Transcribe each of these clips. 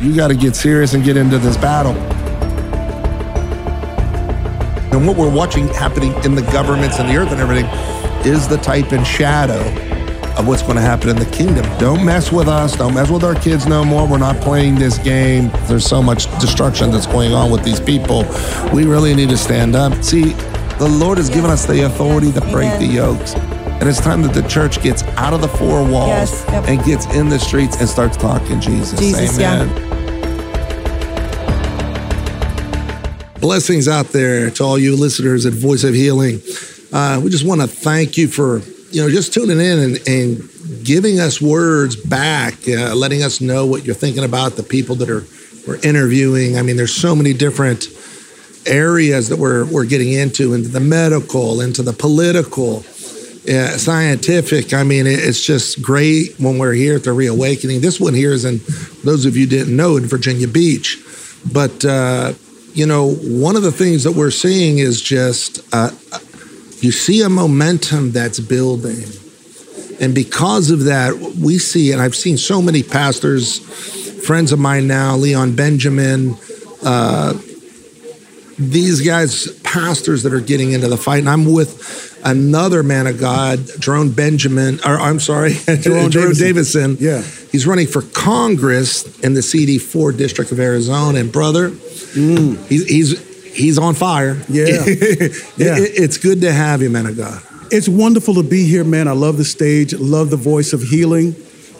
You got to get serious and get into this battle. And what we're watching happening in the governments and the earth and everything is the type and shadow of what's going to happen in the kingdom. Don't mess with us. Don't mess with our kids no more. We're not playing this game. There's so much destruction that's going on with these people. We really need to stand up. See, the Lord has given us the authority to break Amen. the yokes. And it's time that the church gets out of the four walls Yes, yep. and gets in the streets and starts talking Jesus. Jesus, yeah. Blessings out there to all you listeners at Voice of Healing. Uh, we just want to thank you for you know just tuning in and, and giving us words back, uh, letting us know what you're thinking about the people that are we're interviewing. I mean, there's so many different areas that we're we're getting into, into the medical, into the political, uh, scientific. I mean, it's just great when we're here at the Reawakening. This one here is in those of you didn't know in Virginia Beach, but uh, you know, one of the things that we're seeing is just uh, you see a momentum that's building. And because of that, we see, and I've seen so many pastors, friends of mine now, Leon Benjamin, uh, these guys, pastors that are getting into the fight. And I'm with another man of God, Jerome Benjamin, or I'm sorry, Jerome, Davidson. Davison. Yeah. He's running for Congress in the CD4 district of Arizona. And brother, he's, he's, he's on fire. Mm. Yeah. Yeah. It- it's good to have you, man of God. It's wonderful to be here, man. I love the stage, love the voice of healing,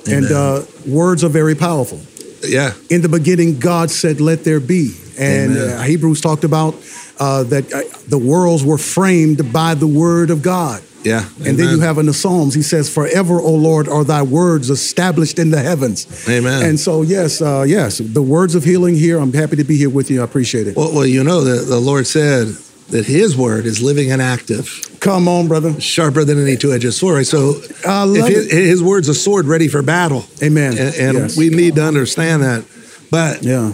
and uh, words are very powerful. Yeah. In the beginning, God said, "Let there be," and uh, Hebrews talked about uh, that uh, the worlds were framed by the word of God. Yeah. And then you have in the Psalms, he says, "Forever, O Lord, are Thy words established in the heavens." Amen. And so, yes, uh, yes, the words of healing here. I'm happy to be here with you. I appreciate it. Well, well, you know, the, the Lord said that His word is living and active, Come on, brother. sharper than any two-edged sword. So, his, his word's a sword ready for battle. Amen. And, and Yes. we need to understand that. But Yeah.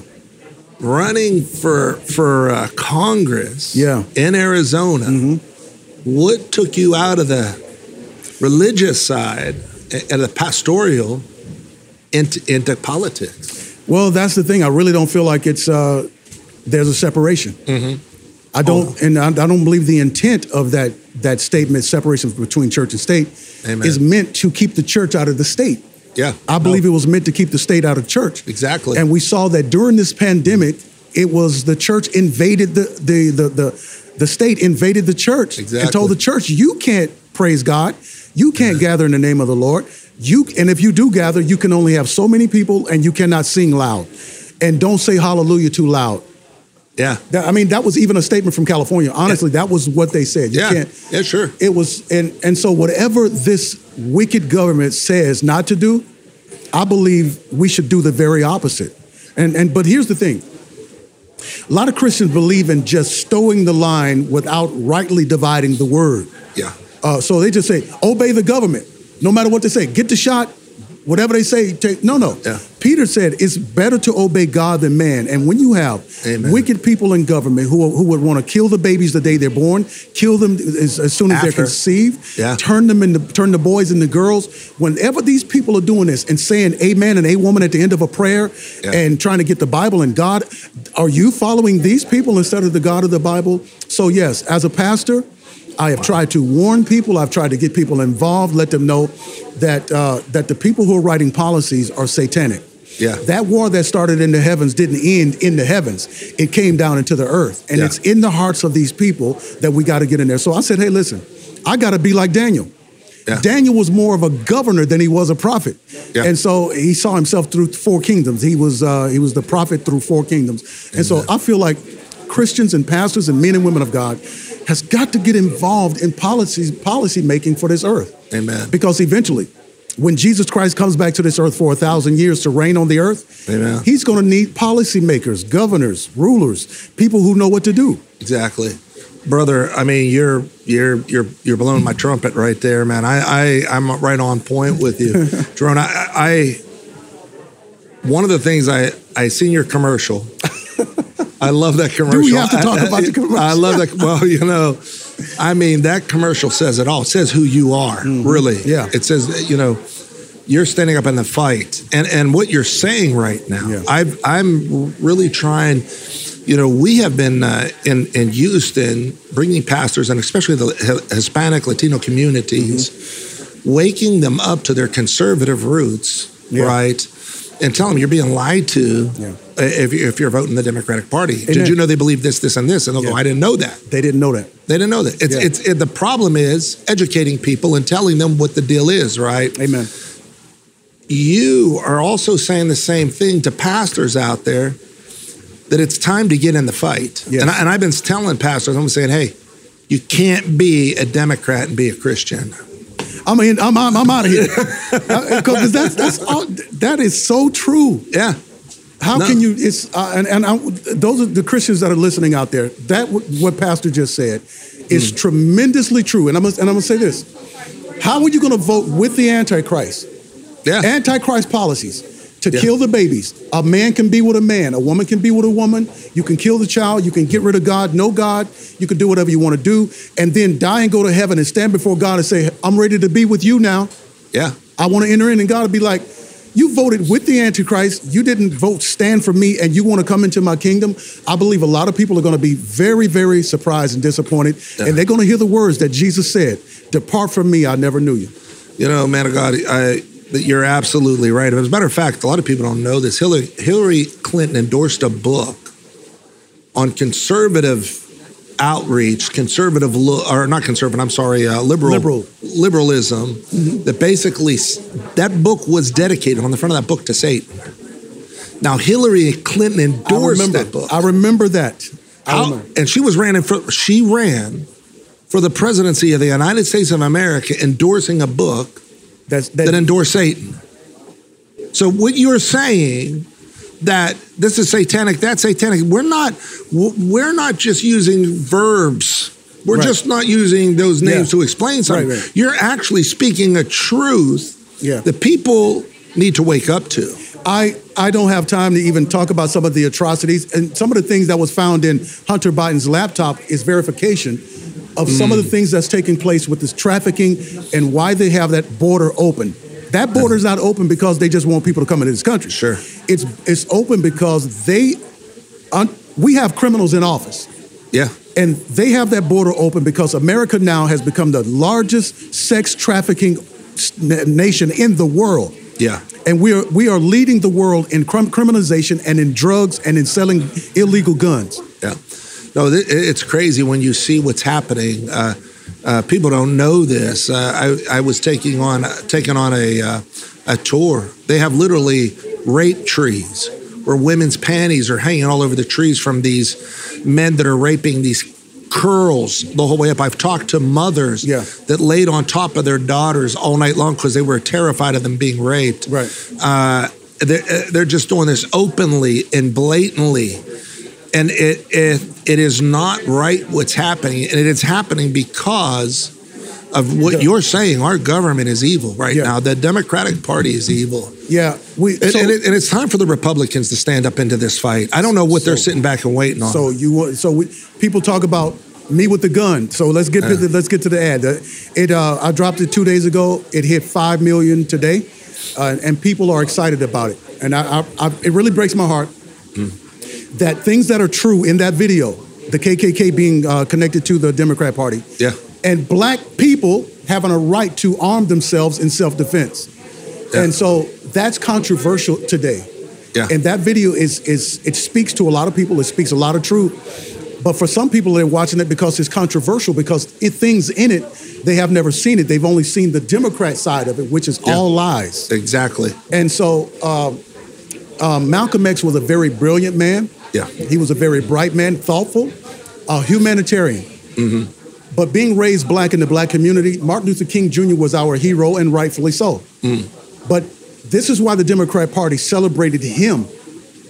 running for for uh, Congress, Yeah. Mm-hmm. in Arizona, what took you out of the religious side and the pastoral into into politics? Well, that's the thing. I really don't feel like it's uh, there's a separation. I don't, and I, I don't believe the intent of that that statement, separation between church and state, Amen. is meant to keep the church out of the state. Yeah, I believe it was meant to keep the state out of church. Exactly. And we saw that during this pandemic, it was the church invaded the the the the, the state invaded the church and told the church, you can't praise God, you can't gather in the name of the Lord. You and if you do gather, you can only have so many people, and you cannot sing loud, and don't say hallelujah too loud. yeah, That- I mean, that was even a statement from California. Honestly, that was what they said. You yeah, can't. yeah, sure. It was, and and so whatever this wicked government says not to do, I believe we should do the very opposite. And and but here's the thing. A lot of Christians believe in just stowing the line without rightly dividing the word. Yeah, Uh, so they just say, obey the government, no matter what they say. Get the shot, whatever they say. Take no, no. Yeah. Peter said it's better to obey God than man. And when you have Amen. wicked people in government who, who would want to kill the babies the day they're born, kill them as, as soon as they're conceived, Yeah. turn them into turn the boys into girls. Whenever these people are doing this and saying amen and a woman at the end of a prayer Yeah. and trying to get the Bible and God, are you following these people instead of the God of the Bible? So yes, as a pastor, I have tried to warn people. I've tried to get people involved, let them know that uh, that the people who are writing policies are satanic. Yeah. That war that started in the heavens didn't end in the heavens. It came down into the earth. And Yeah. it's in the hearts of these people that we got to get in there. So I said, hey, listen, I got to be like Daniel. Yeah. Daniel was more of a governor than he was a prophet, Yeah. and so he saw himself through four kingdoms. He was uh, he was the prophet through four kingdoms, and so I feel like Christians and pastors and men and women of God has got to get involved in policies policy making for this earth. Amen. Because eventually, when Jesus Christ comes back to this earth for a thousand years to reign on the earth, Amen. he's going to need policymakers, governors, rulers, people who know what to do. Exactly. Brother, I mean, you're you're you're you're blowing my trumpet right there, man. I, I I'm right on point with you, Jerome. I, I one of the things I I seen your commercial. I love that commercial. Do we have to talk I- about the commercial? I love that. Well, you know, I mean, that commercial says it all. It says who you are, really. Mm-hmm. Yeah. It says, you know, you're standing up in the fight, and and what you're saying right now, Yeah. I've I'm really trying. You know, we have been uh, in in Houston bringing pastors and especially the Hispanic Latino communities, waking them up to their conservative roots, Yeah. right, and tell them you're being lied to Yeah. Uh, if, if you're voting the Democratic Party. Did you know they believe this, this, and this? And they'll go, I didn't know that. They didn't know that. They didn't know that. It's, Yeah. it's it, the problem is educating people and telling them what the deal is, right? Amen. You are also saying the same thing to pastors out there that it's time to get in the fight. Yes. And, I, and I've been telling pastors, I'm saying, hey, you can't be a Democrat and be a Christian. I mean, I'm I'm, I'm out of here because that's that's all, that is so true. Yeah. How No. can you? It's uh, and and I, those are the Christians that are listening out there. That what Pastor just said is Hmm. tremendously true. And I'm gonna, and I'm gonna say this: How are you to vote with the Antichrist? Yeah. Antichrist policies to Yeah. kill the babies. A man can be with a man. A woman can be with a woman. You can kill the child. You can get rid of God. No God. You can do whatever you want to do, and then die and go to heaven and stand before God and say, "I'm ready to be with you now. yeah. I want to enter in." And God will be like. You voted with the Antichrist. You didn't vote stand for me, and you want to come into my kingdom. I believe a lot of people are going to be very, very surprised and disappointed, and they're going to hear the words that Jesus said: "Depart from me, I never knew you." You know, man of God, I, you're absolutely right. As a matter of fact, a lot of people don't know this. Hillary, Hillary Clinton endorsed a book on conservative outreach, conservative, or not conservative, I'm sorry, uh, liberal, Liberal. liberalism, that basically, that book was dedicated on the front of that book to Satan. Now, Hillary Clinton endorsed remember that book. I remember that. I remember. and she was ran in for she ran for the presidency of the United States of America, endorsing a book That's that, that endorse Satan. So what you're saying that this is satanic, that's satanic. We're not we're not just using verbs. We're Right. just not using those names Yeah. to explain something. Right, right. You're actually speaking a truth Yeah. that people need to wake up to. I, I don't have time to even talk about some of the atrocities and some of the things that was found in Hunter Biden's laptop is verification of some of mm. the things that's taking place with this trafficking and why they have that border open. That border is not open because they just want people to come into this country. Sure. It's it's open because they un, we have criminals in office. Yeah. And they have that border open because America now has become the largest sex trafficking nation in the world. Yeah. And we are we are leading the world in crim- criminalization and in drugs and in selling illegal guns. Yeah. No, it's crazy when you see what's happening. Uh, uh, people don't know this. Uh, I, I was taking on taking on a uh, a tour. They have literally rape trees where women's panties are hanging all over the trees from these men that are raping these curls the whole way up. I've talked to mothers Yeah. that laid on top of their daughters all night long because they were terrified of them being raped Right. uh, they're, they're just doing this openly and blatantly and it, it it is not right what's happening and it is happening because of what Yeah. you're saying our government is evil right Yeah. now the democratic party is evil Yeah, we. and, so, and, it, and it's time for the republicans to stand up into this fight i don't know what they're sitting back and waiting on so you so we, people talk about me with the gun. So let's get to the, let's get to the ad. Uh, It uh, I dropped it two days ago. It hit five million today, uh, and people are excited about it. And I, I, I, it really breaks my heart that things that are true in that video, the KKK being uh, connected to the Democrat Party, yeah and black people having a right to arm themselves in self-defense. Yeah. And so that's controversial today. yeah And that video is is it speaks to a lot of people. It speaks a lot of truth. But for some people, they're watching it because it's controversial because it, things in it they have never seen it. They've only seen the Democrat side of it, which is Yeah. all lies. exactly And so um, um, Malcolm X was a very brilliant man. Yeah He was a very bright man, thoughtful, a humanitarian. Mm-hmm. But being raised black in the black community, Martin Luther King Jr. was our hero, and rightfully so. Mm. But this is why the Democrat Party celebrated him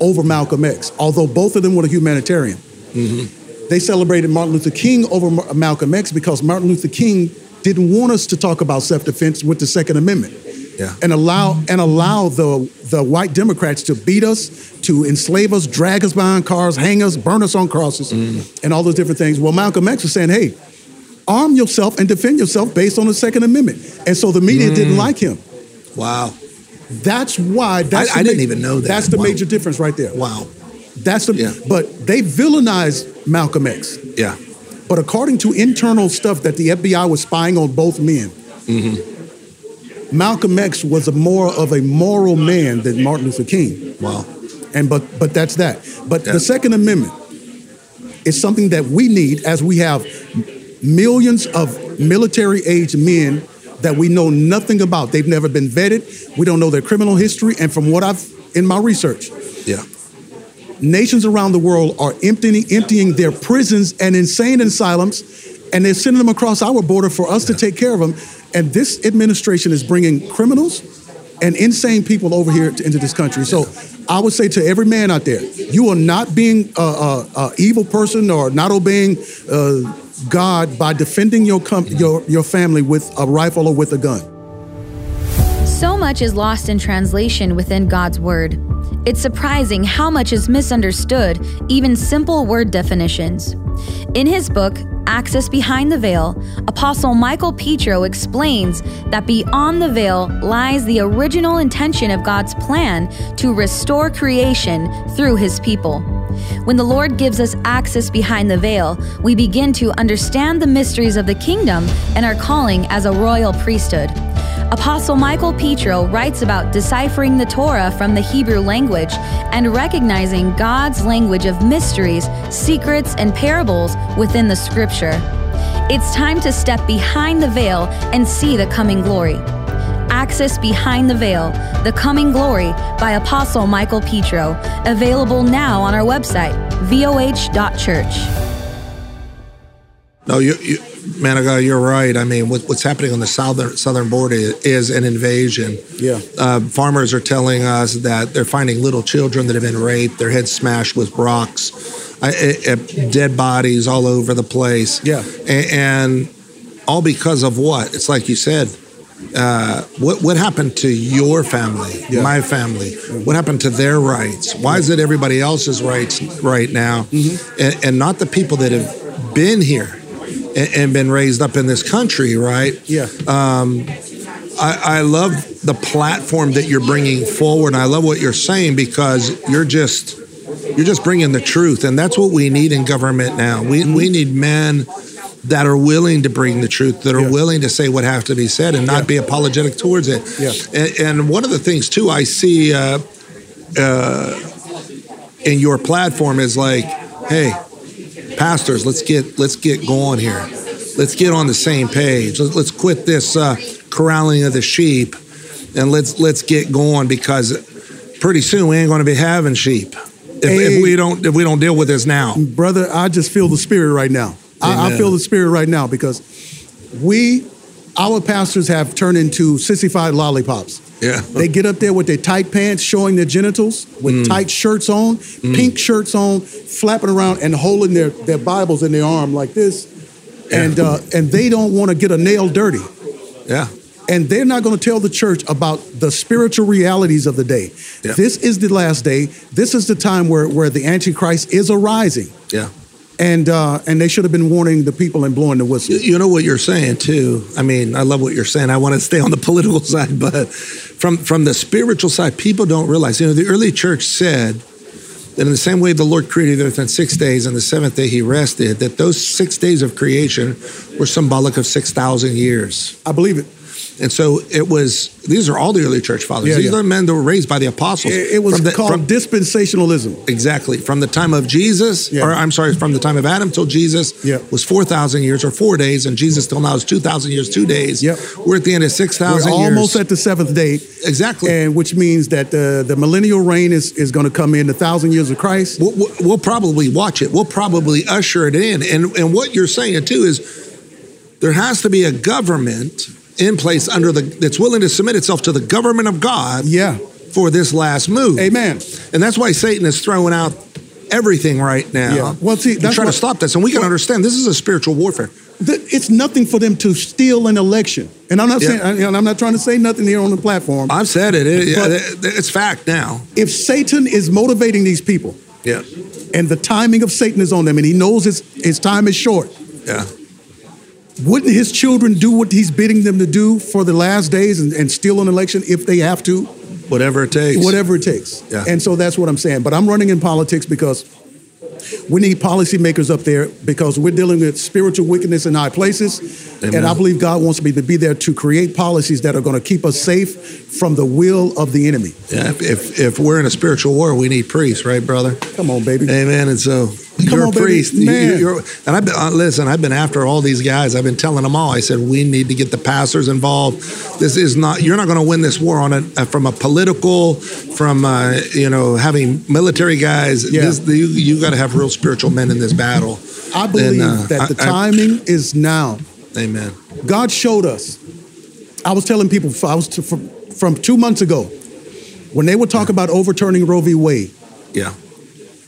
over Malcolm X, although both of them were a humanitarian. Mm-hmm. They celebrated Martin Luther King over Ma- Malcolm X because Martin Luther King didn't want us to talk about self-defense with the Second Amendment yeah and allow and allow the the white Democrats to beat us, to enslave us, drag us behind cars, hang us, burn us on crosses, mm. and all those different things. Well, Malcolm X was saying, "Hey, arm yourself and defend yourself based on the Second Amendment," and so the media didn't mm. like him. wow That's why. That's I- I didn't even know that. That's the Wow. major difference right there. Wow. That's the. Yeah. But they villainized Malcolm X. Yeah. But according to internal stuff that the FBI was spying on both men, mm-hmm. Malcolm X was a more of a moral man than Martin Luther King. Wow. And but but that's that. But Yeah. the Second Amendment is something that we need as we have millions of military age men that we know nothing about. They've never been vetted. We don't know their criminal history. And from what I've in my research, Yeah. nations around the world are emptying emptying their prisons and insane asylums, and they're sending them across our border for us to take care of them. And this administration is bringing criminals and insane people over here to, into this country. So I would say to every man out there, you are not being a, a, a evil person or not obeying uh, God by defending your, com- your your family with a rifle or with a gun. So much is lost in translation within God's Word. It's surprising how much is misunderstood, even simple word definitions. In his book, Access Behind the Veil, Apostle Michael Petro explains that beyond the veil lies the original intention of God's plan to restore creation through his people. When the Lord gives us access behind the veil, we begin to understand the mysteries of the kingdom and our calling as a royal priesthood. Apostle Michael Petro writes about deciphering the Torah from the Hebrew language and recognizing God's language of mysteries, secrets, and parables within the scripture. It's time to step behind the veil and see the coming glory. Access Behind the Veil The Coming Glory by Apostle Michael Petro, available now on our website, voh.church. No, you, you, man, of God, you're right. I mean, what, what's happening on the southern southern border is an invasion. Yeah. Uh, farmers are telling us that they're finding little children that have been raped, their heads smashed with rocks, uh, uh, uh, dead bodies all over the place. Yeah. A- and all because of what? It's like you said. Uh, what what happened to your family, Yeah. my family? What happened to their rights? Why is it everybody else's rights right now, Mm-hmm. and, and not the people that have been here and, and been raised up in this country, right? Yeah. I, I love the platform that you're bringing forward. I love what you're saying because you're just you're just bringing the truth, and that's what we need in government now. We Mm-hmm. we need men that are willing to bring the truth, that are Yeah. willing to say what has to be said, and not Yeah. be apologetic towards it. Yeah. And, and one of the things too, I see uh, uh, in your platform is like, hey, pastors, let's get let's get going here. Let's get on the same page. Let's, let's quit this uh, corralling of the sheep, and let's let's get going because pretty soon we ain't going to be having sheep if, Hey. if we don't if we don't deal with this now. brother, I just feel the spirit right now. I, I feel the spirit right now because we, our pastors, have turned into sissified lollipops. Yeah. They get up there with their tight pants, showing their genitals, with Mm. tight shirts on, pink shirts on, flapping around and holding their, their Bibles in their arm like this, and uh, and they don't want to get a nail dirty, Yeah. and they're not going to tell the church about the spiritual realities of the day. Yeah. This is the last day. This is the time where where the Antichrist is arising Yeah. And uh, and they should have been warning the people and blowing the whistle. You- You know what you're saying too. I mean, I love what you're saying. I want to stay on the political side, but from from the spiritual side, people don't realize. You know, the early church said that in the same way the Lord created the earth in six days, and the seventh day He rested. That those six days of creation were symbolic of six thousand years. I believe it. And so it was. These are all the early church fathers. Yeah, these yeah. are the men that were raised by the apostles. It, it was From the- called from- dispensationalism. Exactly. From the time of Jesus, Yeah. or I'm sorry, from the time of Adam till Jesus Yeah. was 4,000 years or four days, and Jesus till now is 2,000 years, two days. Yep. We're at the end of We're 6,000 years. almost at the seventh day, exactly. and which means that the, the millennial reign is, is going to come in the thousand years of Christ. we'll, we'll- we'll probably watch it. We'll probably usher it in. And, and what you're saying too is there has to be a government in place under the that's willing to submit itself to the government of God Yeah. for this last move. Amen. And that's why Satan is throwing out everything right now. Yeah. Well, see, that's trying to stop this. And we can Well- understand this is a spiritual warfare. Th- It's nothing for them to steal an election. And I'm not Yeah. saying, and I'm not trying to say nothing here on the platform. I've said it. It- it's fact now. If Satan is motivating these people Yeah. and the timing of Satan is on them and he knows his, his time is short, Yeah. Wouldn't his children do what he's bidding them to do for the last days and, and steal an election if they have to? Whatever it takes. whatever it takes. Yeah. And so that's what I'm saying. But I'm running in politics because we need policymakers up there because we're dealing with spiritual wickedness in high places. Amen. And I believe God wants me to be there to create policies that are going to keep us safe from the will of the enemy. Yeah, if, if if we're in a spiritual war, we need priests, right, brother? Come on, baby. Amen. And so Come you're on, a priest. You- Man. you're- and I've been uh, listen. I've been after all these guys. I've been telling them all. I said we need to get the pastors involved. This is not. You're not going to win this war on a uh, from a political, from uh, you know having military guys. Yeah. This, you you got to have real spiritual men in this battle. I believe And, uh, that the I- I- timing is now. Amen. God showed us. I was telling people I was to, from, from two months ago when they were talking about overturning Roe v. Wade. Yeah.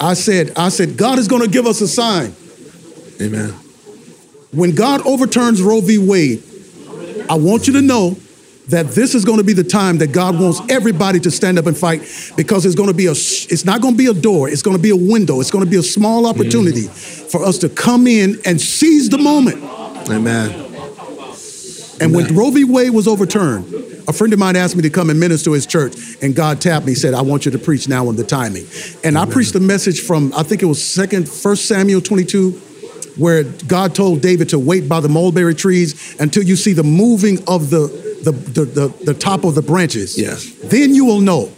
I said, I said, God is going to give us a sign. Amen. When God overturns Roe v. Wade, I want you to know that this is going to be the time that God wants everybody to stand up and fight because it's going to be a it's not going to be a door, it's going to be a window, it's going to be a small opportunity mm-hmm. for us to come in and seize the moment. Amen. And when Roe v. Wade was overturned, a friend of mine asked me to come and minister to his church, and God tapped me, said, "I want you to preach now on the timing." And I preached a message from I think it was Second, First Samuel 22, where God told David to wait by the mulberry trees until you see the moving of the the the, the, the top of the branches. Yes. Then you will know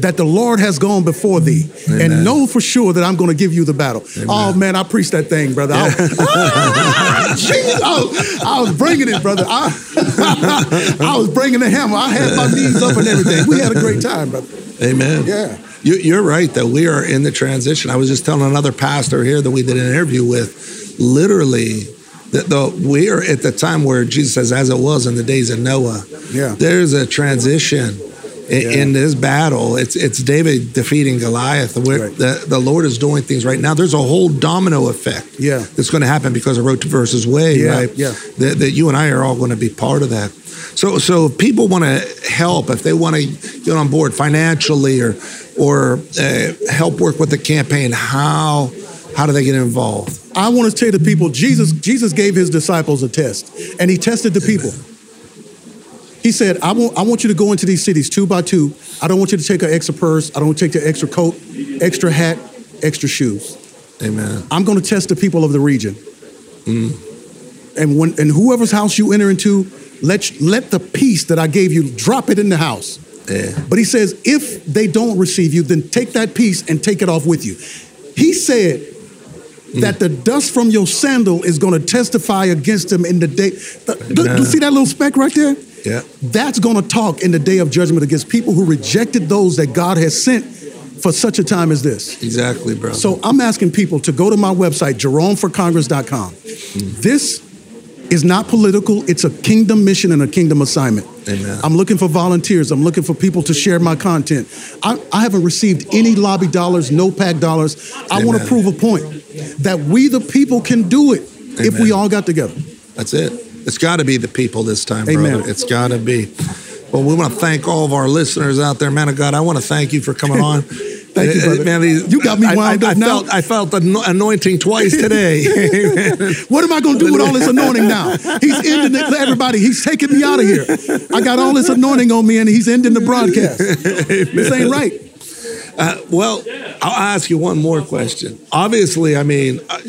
that the Lord has gone before thee, Amen. and know for sure that I'm going to give you the battle. Oh man, I preached that thing, brother. I, Ah, I was, I was bringing it, brother. I, I was bringing the hammer. I had my knees up and everything. We had a great time, brother. Amen. Yeah. You, you're right that we are in the transition. I was just telling another pastor here that we did an interview with, literally, that the, we are at the time where Jesus says, as it was in the days of Noah. Yeah. There's a transition in, in this battle. It's it's David defeating Goliath. Where Right. the, the Lord is doing things right now. There's a whole domino effect Yeah. that's going to happen because of Road to versus Wade, Yeah, right? yeah. That, that you and I are all going to be part of that. So, so if people want to help, if they want to get on board financially or or uh, help work with the campaign, how how do they get involved? I want to tell the people, Jesus, Jesus gave his disciples a test, and he tested the people. He said, I want, I want you to go into these cities two by two. I don't want you to take an extra purse. I don't want you to take an extra coat, extra hat, extra shoes. Amen. I'm going to test the people of the region. Mm. And when and whoever's house you enter into, let let the peace that I gave you drop it in the house. Yeah. But he says, if they don't receive you, then take that peace and take it off with you. He said mm. that the dust from your sandal is going to testify against them in the day. The- you see that little speck right there? Yeah. That's going to talk in the day of judgment against people who rejected those that God has sent for such a time as this. Exactly, bro. So I'm asking people to go to my website, jeroneforcongress.com. Mm-hmm. This is not political, it's a kingdom mission and a kingdom assignment. Amen. I'm looking for volunteers, I'm looking for people to share my content. I, I haven't received any lobby dollars, no PAC dollars. I want to prove a point that we, the people, can do it if we all got together. That's it. It's got to be the people this time, Amen. brother. It's got to be. Well, we want to thank all of our listeners out there, man of God. I want to thank you for coming on. Thank you, Uh, brother. Man, these- You got me I- wound I, up I now. Felt, I felt the ano- anointing twice today. What am I going to do with all this anointing now? He's ending it, for everybody. He's taking me out of here. I got all this anointing on me, and he's ending the broadcast. This ain't right. Uh, well, I'll ask you one more question. Obviously, I mean, uh,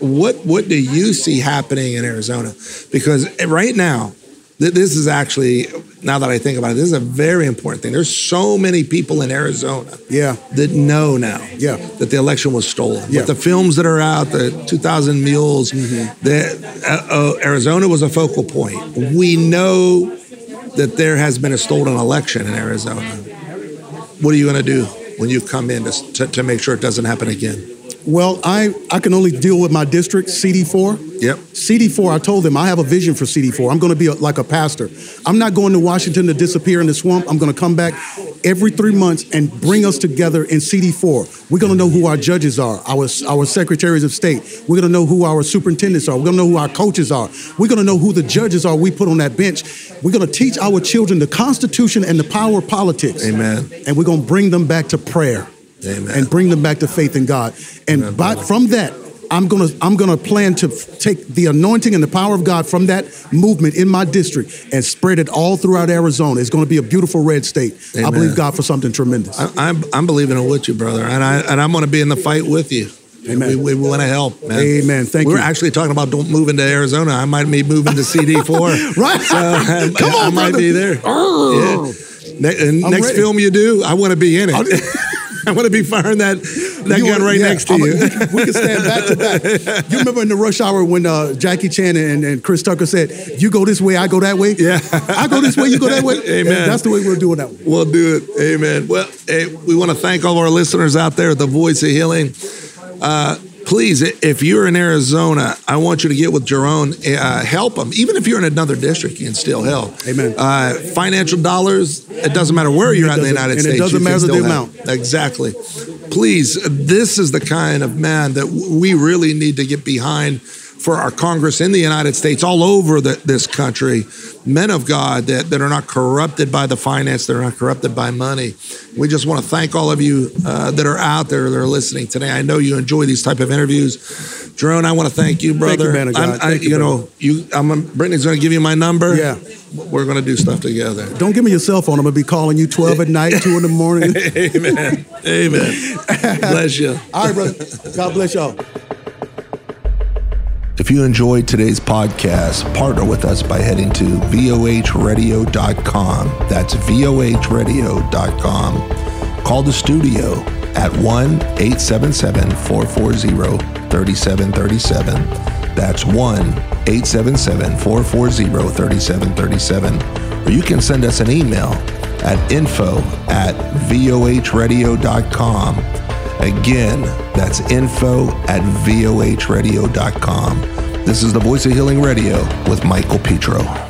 what what do you see happening in Arizona? Because right now, th- this is actually now that I think about it, this is a very important thing. There's so many people in Arizona Yeah. that know now Yeah. that the election was stolen. Yeah. With the films that are out, the 2,000 Mules, that uh, uh, Arizona was a focal point. We know that there has been a stolen election in Arizona. What are you going to do when you come in to, to, to make sure it doesn't happen again? Well, I, I can only deal with my district, CD4. Yep. CD4, I told them I have a vision for CD4. I'm going to be a, like a pastor. I'm not going to Washington to disappear in the swamp. I'm going to come back every three months and bring us together in CD4. We're going to know who our judges are, our, our secretaries of state. We're going to know who our superintendents are. We're going to know who our coaches are. We're going to know who the judges are we put on that bench. We're going to teach our children the Constitution and the power of politics. Amen. And we're going to bring them back to prayer Amen. and bring them back to faith in God. And Amen, by, from that, I'm gonna I'm gonna plan to f- take the anointing and the power of God from that movement in my district and spread it all throughout Arizona. It's gonna be a beautiful red state. I believe God for something tremendous. I, I'm I'm believing it with you, brother, and I and I'm going to be in the fight with you. Amen. We, we want to help, man. Amen. Thank you. We're actually talking about don't moving to Arizona. I might be moving to CD4. Right. So I, Come I on, might be there. Yeah. Ne- next ready. film you do, I want to be in it. I want to be firing that that You gun right yeah, next to I'm- you. we, can, we can stand back to back. You remember in the rush hour when uh, Jackie Chan and, and Chris Tucker said, "You go this way, I go that way." Yeah. I go this way, you go that way. Amen. And that's the way we're doing that. One. We'll do it. Amen. Well, hey, we want to thank all our listeners out there at the Voice of Healing. Uh, please, if you're in Arizona, I want you to get with Jerome. Uh, help them. Even if you're in another district, you can still help. Amen. Uh, financial dollars, it doesn't matter where you're at in the United and it States. doesn't matter the amount. help. Exactly. Please, this is the kind of man that we really need to get behind for our Congress in the United States, all over the, this country, men of God that, that are not corrupted by the finance, that are not corrupted by money. We just want to thank all of you uh, that are out there that are listening today. I know you enjoy these type of interviews. Jerome, I want to thank you, brother. Thank you, man of God. I'm- I, Thank you, you know, you. I'm. Brittany's going to give you my number. Yeah. we're going to do stuff together. Don't give me your cell phone. I'm gonna be calling you 12 at night, two in the morning. Amen. Amen. Bless you. All right, brother. God bless y'all. If you enjoyed today's podcast, partner with us by heading to vohradio.com. That's vohradio.com. Call the studio at 1 877 440 3737. That's 1 877 440 3737. Or you can send us an email at info at vohradio.com. Again, that's info at vohradio.com. This is the Voice of Healing Radio with Michael Petro.